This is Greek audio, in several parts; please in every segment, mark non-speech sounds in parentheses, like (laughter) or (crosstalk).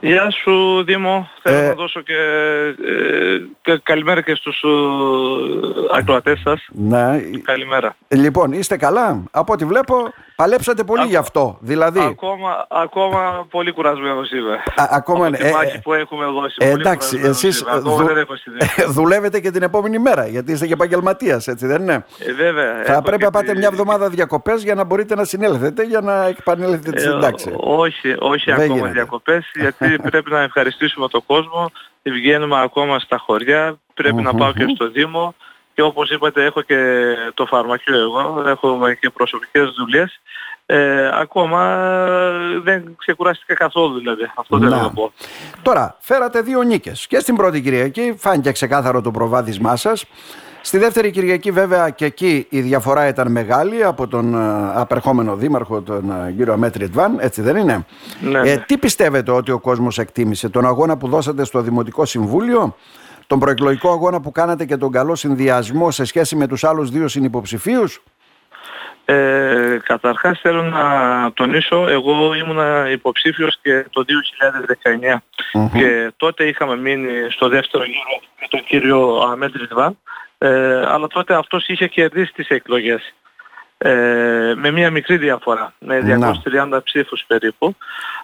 Γεια σου Δήμο, θέλω Ε, να δώσω και, ε, και καλημέρα και στους ε, ακροατές σας. Ναι. Καλημέρα. Λοιπόν, είστε καλά; Από ό,τι βλέπω, παλέψατε πολύ γι' αυτό. Δηλαδή, Ακόμα, ακόμα πολύ κουρασμένος είμαι. α- ακόμα Από είναι. τη μάχη που έχουμε δώσει. ε, πολύ εντάξει, κουρασμένος εσείς είμαι. Ακόμα δου- δεν έχω συνέχεια. (laughs) δουλεύετε και την επόμενη μέρα, γιατί είστε και επαγγελματίας, έτσι δεν είναι; Ε, βέβαια. Θα έχω πρέπει και να πάτε τη- μια εβδομάδα διακοπές για να μπορείτε να συνέλθετε για να επανέλθετε Ε, στην τάξη. όχι, όχι Δεν ακόμα γίνεται. διακοπές, γιατί πρέπει να ευχαριστήσουμε τον κόσμο. Βγαίνουμε ακόμα στα χωριά, πρέπει να πάω και στο Δήμο. Και όπως είπατε έχω και το φαρμακείο εγώ, έχω και προσωπικές δουλειές. Ε, ακόμα ε, δεν ξεκουράστηκα καθόλου δηλαδή, αυτό θέλω Να. να πω. Τώρα, φέρατε δύο νίκες. Και στην πρώτη Κυριακή φάνηκε ξεκάθαρο το προβάδισμά σας. Στη δεύτερη Κυριακή βέβαια και εκεί η διαφορά ήταν μεγάλη από τον ε, απερχόμενο δήμαρχο, τον ε, κύριο Αμέτρη Τβάν, έτσι δεν είναι; Ναι, Ε, ναι. τι πιστεύετε ότι ο κόσμος εκτίμησε, τον αγώνα που δώσατε στο Δημοτικό Συμβούλιο, τον προεκλογικό αγώνα που κάνατε και τον καλό συνδυασμό σε σχέση με τους άλλους δύο συνυποψηφίους; Ε, καταρχάς θέλω να τονίσω, εγώ ήμουνα υποψήφιος και το 2019 και τότε είχαμε μείνει στο δεύτερο γύρο με τον κύριο Αμέντ Ριντβάν ε, αλλά τότε αυτός είχε κερδίσει τις εκλογές ε, με μια μικρή διαφορά, με Να. 230 ψήφους περίπου.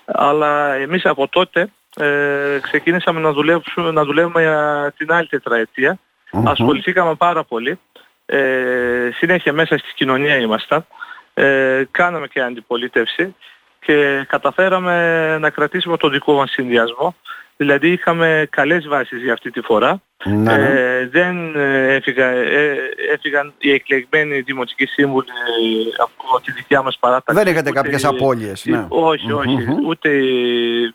Αλλά εμείς από τότε ε, ξεκίνησαμε να δουλεύουμε, να δουλεύουμε για την άλλη τετραετία. Ασχοληθήκαμε πάρα πολύ. Ε, συνέχεια μέσα στη κοινωνία ήμασταν. Ε, κάναμε και αντιπολίτευση και καταφέραμε να κρατήσουμε τον δικό μας συνδυασμό. Δηλαδή είχαμε καλές βάσεις για αυτή τη φορά Ναι, ναι. ε, δεν ε, έφυγα, ε, έφυγαν οι εκλεγμένοι δημοτικοί σύμβουλοι από τη δικιά μας παράταξη. Δεν είχατε ούτε κάποιες οι- απώλειες, ναι. Όχι, όχι. Ούτε οι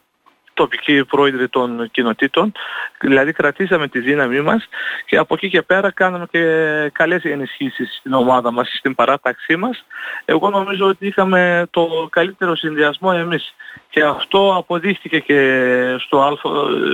τοπικοί πρόεδροι των κοινοτήτων. Δηλαδή κρατήσαμε τη δύναμή μας και από εκεί και πέρα κάναμε και καλές ενισχύσεις στην ομάδα μας, στην παράταξή μας. Εγώ νομίζω ότι είχαμε το καλύτερο συνδυασμό εμείς. Και αυτό αποδείχθηκε και στο, αλφα,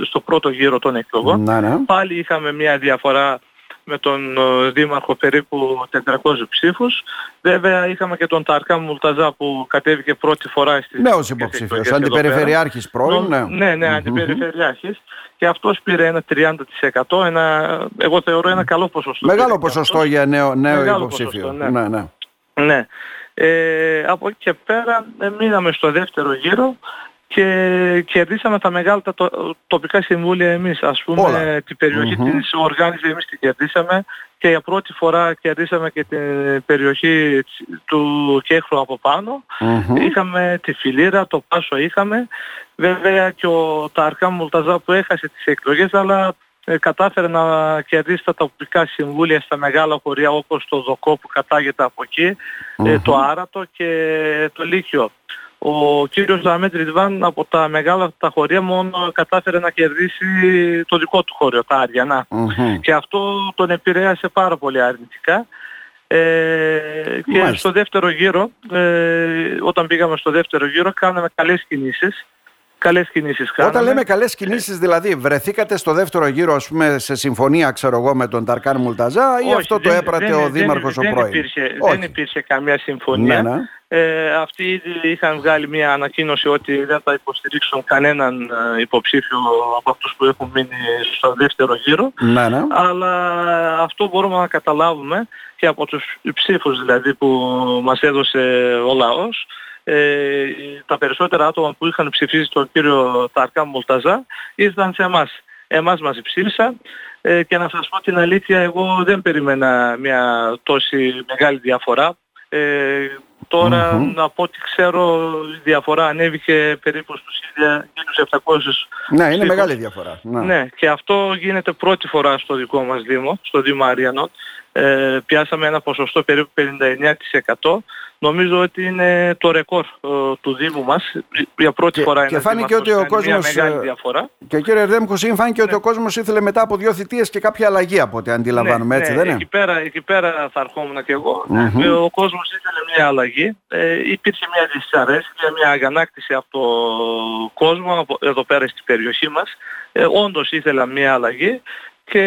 στο πρώτο γύρο των εκλογών. Ναι, ναι. Πάλι είχαμε μια διαφορά με τον ε, Δήμαρχο περίπου 400 ψήφους. Βέβαια είχαμε και τον Ταρκά Μουλταζά που κατέβηκε πρώτη φορά στις Νέος στις υποψήφιος, εκλογές εδώ πέρα. αντιπεριφερειάρχης πρώην. Ναι, Ναι, ναι, αντιπεριφερειάρχης. Και αυτός πήρε ένα 30%, ένα, εγώ θεωρώ ένα καλό ποσοστό. Μεγάλο πήρε και ποσοστό αυτός. για νέο, νέο Μεγάλο υποψήφιο. ποσοστό, ναι. ναι, ναι. Ναι. Ε, από εκεί και πέρα ε, μείναμε στο δεύτερο γύρο και κερδίσαμε τα μεγάλα τα το- τοπικά συμβούλια εμείς. Ας πούμε Όλα. την περιοχή της οργάνωσης εμείς την κερδίσαμε και για πρώτη φορά κερδίσαμε και την περιοχή της- του Κέχρου από πάνω. Μμμ. Είχαμε τη Φιλίρα, το Πάσο είχαμε. Βέβαια και ο Ταρκά Μουλταζά που έχασε τις εκλογές αλλά ε, κατάφερε να κερδίσει τα τοπικά συμβούλια στα μεγάλα χωριά όπως το Δοκό που κατάγεται από εκεί, ε, το Άρατο και το Λύκειο. Ο κύριος Δαμέτρη Ριβάν από τα μεγάλα τα χωριά μόνο κατάφερε να κερδίσει το δικό του χώριο, τα Άριανα. Μμμ. Και αυτό τον επηρέασε πάρα πολύ αρνητικά. Ε, και Μάλιστα. στο δεύτερο γύρο, ε, όταν πήγαμε στο δεύτερο γύρο, κάναμε καλές κινήσεις. Καλές κινήσεις κάναμε. Όταν λέμε καλές κινήσεις, δηλαδή βρεθήκατε στο δεύτερο γύρο, ας πούμε, σε συμφωνία, ξέρω εγώ, με τον Ταρκάν Μουλταζά ή Όχι, αυτό το δεν- έπρατε δεν- ο δεν- Δήμαρχος δεν ο πρώην; Υπήρχε, Όχι. δεν υπήρχε καμία συμφωνία. Ναι, ναι. Ε, αυτοί ήδη είχαν βγάλει μια ανακοίνωση ότι δεν θα υποστηρίξουν κανέναν ε, υποψήφιο από αυτούς που έχουν μείνει στο δεύτερο γύρο. Ναι, ναι. Αλλά αυτό μπορούμε να καταλάβουμε και από τους ψήφους δηλαδή που μας έδωσε ο λαός. Ε, τα περισσότερα άτομα που είχαν ψηφίσει τον κύριο Ταρκά Μουλταζά ήρθαν σε εμάς. Εμάς μας ψήφισαν ε, και να σας πω την αλήθεια εγώ δεν περίμενα μια τόση μεγάλη διαφορά. Ε, τωρα από ό,τι ξέρω η διαφορά ανέβηκε περίπου στους 1.700 Ναι, είναι ψήφους. μεγάλη διαφορά. Ναι. Ναι, και αυτό γίνεται πρώτη φορά στο δικό μας Δήμο, στο Δήμο Αριανών. Ε, πιάσαμε ένα ποσοστό περίπου 59%. Νομίζω ότι είναι το ρεκόρ ε, του Δήμου μας. Για πρώτη Και- φορά και ένας φάνηκε δήμαρχος ότι ο κάνει μια κόσμος, μεγάλη ε, διαφορά. Και κύριε Ερδέμκο, φάνηκε ότι ο κόσμος ήθελε μετά από δύο θητείες και κάποια αλλαγή από ό,τι αντιλαμβάνουμε, έτσι ναι, δεν είναι; Εκεί πέρα, εκεί πέρα θα ερχόμουν και εγώ. Ε, Ο κόσμος ήθελε μια αλλαγή. Ε, υπήρχε μια δυσαρέσκεια, μια αγανάκτηση από το κόσμο από, εδώ πέρα στην περιοχή μας. Ε, όντως ήθελα μια αλλαγή και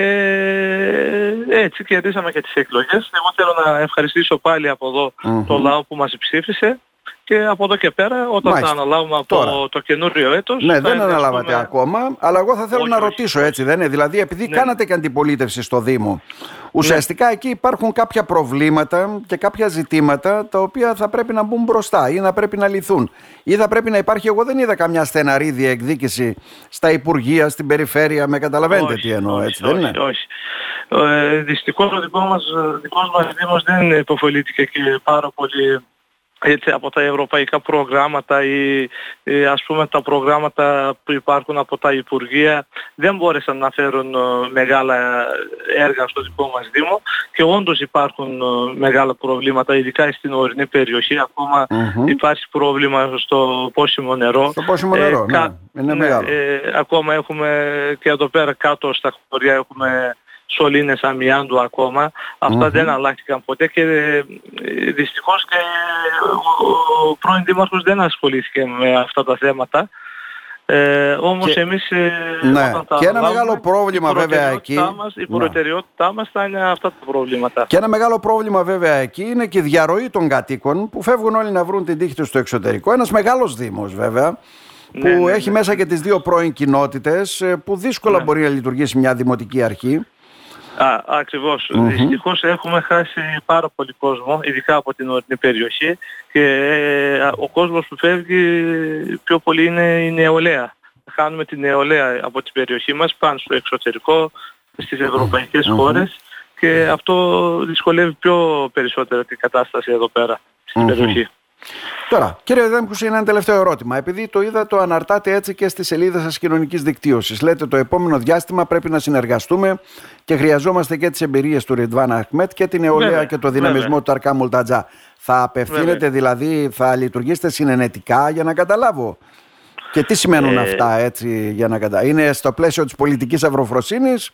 έτσι κερδίσαμε και τις εκλογές. Εγώ θέλω να ευχαριστήσω πάλι από εδώ το λαό που μας ψήφισε και από εδώ και πέρα όταν Μάλιστα. θα αναλάβουμε από Τώρα. το καινούριο έτος Ναι, θα δεν εργαστούμε- αναλάβατε ακόμα, αλλά εγώ θα θέλω Όχι, να όχι, ρωτήσω όχι. έτσι, δεν είναι; Δηλαδή, επειδή Ναι. κάνατε και αντιπολίτευση στο Δήμο, ουσιαστικά εκεί υπάρχουν κάποια προβλήματα και κάποια ζητήματα τα οποία θα πρέπει να μπουν μπροστά ή να πρέπει να λυθούν. Ή θα πρέπει να υπάρχει, εγώ δεν είδα καμιά στεναρή διεκδίκηση στα Υπουργεία, στην περιφέρεια, με καταλαβαίνετε Όχι, τι εννοώ, όχι, έτσι, δεν όχι, είναι; Όχι. Ε, δυστυχώς ο δικός μας, δικός μας Δήμος δεν υποφελήθηκε και πάρα πολύ έτσι, από τα ευρωπαϊκά προγράμματα ή, ή ας πούμε τα προγράμματα που υπάρχουν από τα Υπουργεία δεν μπόρεσαν να φέρουν ε, μεγάλα έργα στο δικό μας Δήμο και όντως υπάρχουν ε, μεγάλα προβλήματα ειδικά στην ορεινή περιοχή ακόμα Μμμ. υπάρχει πρόβλημα στο πόσιμο νερό Στο πόσιμο ε, νερό, ναι, κα- είναι ναι, μεγάλο. ε, ακόμα έχουμε και εδώ πέρα κάτω στα χωριά έχουμε σωλήνες αμοιάντου ακόμα. Αυτά Μμμ. δεν αλλάχθηκαν ποτέ και ε, δυστυχώς και ο, ο πρώην Δήμαρχος δεν ασχολήθηκε με αυτά τα θέματα. Ε, όμως Και- εμείς ε, Ναι, όταν τα και ένα αναλάβουμε, μεγάλο πρόβλημα η βέβαια προτεραιότητά εκεί- Μας, η Ναι. προτεραιότητά μας θα είναι αυτά τα προβλήματα. Και ένα μεγάλο πρόβλημα βέβαια εκεί είναι και η διαρροή των κατοίκων που φεύγουν όλοι να βρουν την τύχη τους στο εξωτερικό. Ένας μεγάλος δήμος βέβαια που Ναι, ναι, έχει ναι. μέσα και τις δύο πρώην κοινότητες ε, που δύσκολα Ναι. μπορεί να λειτουργήσει μια δημοτική αρχή. Α, ακριβώς. Μμμ. Δυστυχώς έχουμε χάσει πάρα πολύ κόσμο, ειδικά από την ορεινή περιοχή και ε, ο κόσμος που φεύγει πιο πολύ είναι η νεολαία. Χάνουμε την νεολαία από την περιοχή μας, πάνε στο εξωτερικό, στις ευρωπαϊκές Μμμ. χώρες και αυτό δυσκολεύει πιο περισσότερο την κατάσταση εδώ πέρα στην Μμμ. περιοχή. Τώρα, κύριε Δέμκους, είναι ένα τελευταίο ερώτημα. Επειδή το είδα, το αναρτάτε έτσι και στη σελίδα σας κοινωνικής δικτύωσης. Λέτε το επόμενο διάστημα πρέπει να συνεργαστούμε και χρειαζόμαστε και τις εμπειρίες του Ριντβάν Αχμέτ και την νεολαία Βέβαια, και το δυναμισμό βέβαια. του Ταρκά Μουλτατζά. Θα απευθύνετε Βέβαια. δηλαδή, θα λειτουργήσετε συνενετικά για να καταλάβω. Και τι σημαίνουν Ε, αυτά έτσι για να καταλάβω. Είναι στο πλαίσιο της πολιτικής αυροφροσύνης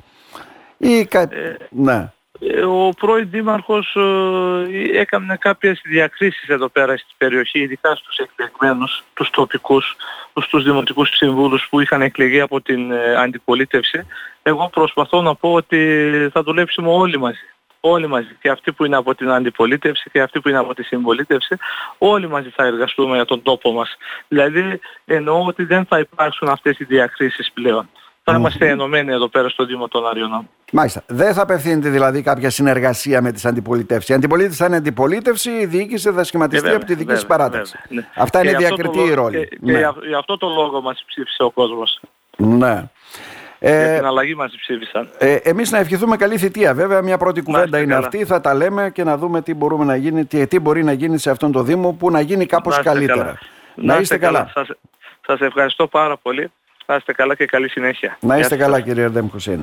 ή κα... ναι. Ε, Ο πρώην Δήμαρχος ε, έκανε κάποιες διακρίσεις εδώ πέρα στην περιοχή, ειδικά στους εκλεγμένους, τους τοπικούς, τους, τους δημοτικούς συμβούλους που είχαν εκλεγεί από την ε, αντιπολίτευση. Εγώ προσπαθώ να πω ότι θα δουλέψουμε όλοι μαζί. Όλοι μαζί. Και αυτοί που είναι από την αντιπολίτευση και αυτοί που είναι από τη συμπολίτευση, όλοι μαζί θα εργαστούμε για τον τόπο μας. Δηλαδή εννοώ ότι δεν θα υπάρξουν αυτές οι διακρίσεις πλέον. Θα είμαστε ενωμένοι εδώ πέρα στο Δήμο των Αριωνών. Μάλιστα. Δεν θα απευθύνεται δηλαδή κάποια συνεργασία με τις αντιπολιτεύσεις. Η αντιπολίτευση θα είναι αντιπολίτευση, η διοίκηση θα σχηματιστεί Ε, από τη δική βέβαια, της παράταξη. βέβαια, ναι. Αυτά Και είναι γι' αυτό διακριτή το η λόγο- ρόλη. Και, και ναι. για, για αυτό το λόγο μας ψήφισε ο κόσμος. ναι. για Ε, την αλλαγή μας ψήφισαν. ε, εμείς να ευχηθούμε καλή θητεία. Βέβαια, μια πρώτη κουβέντα είστε είναι καλά. αυτή. Θα τα λέμε και να δούμε τι, μπορούμε να γίνει, τι, τι μπορεί να γίνει σε αυτόν τον Δήμο που να γίνει κάπως Να είστε καλύτερα. καλά. Να είστε καλά. Σας, σας ευχαριστώ πάρα πολύ. Να είστε καλά και καλή συνέχεια. Να Γεια είστε σας. καλά, κύριε Ερδέμ Χουσέιν.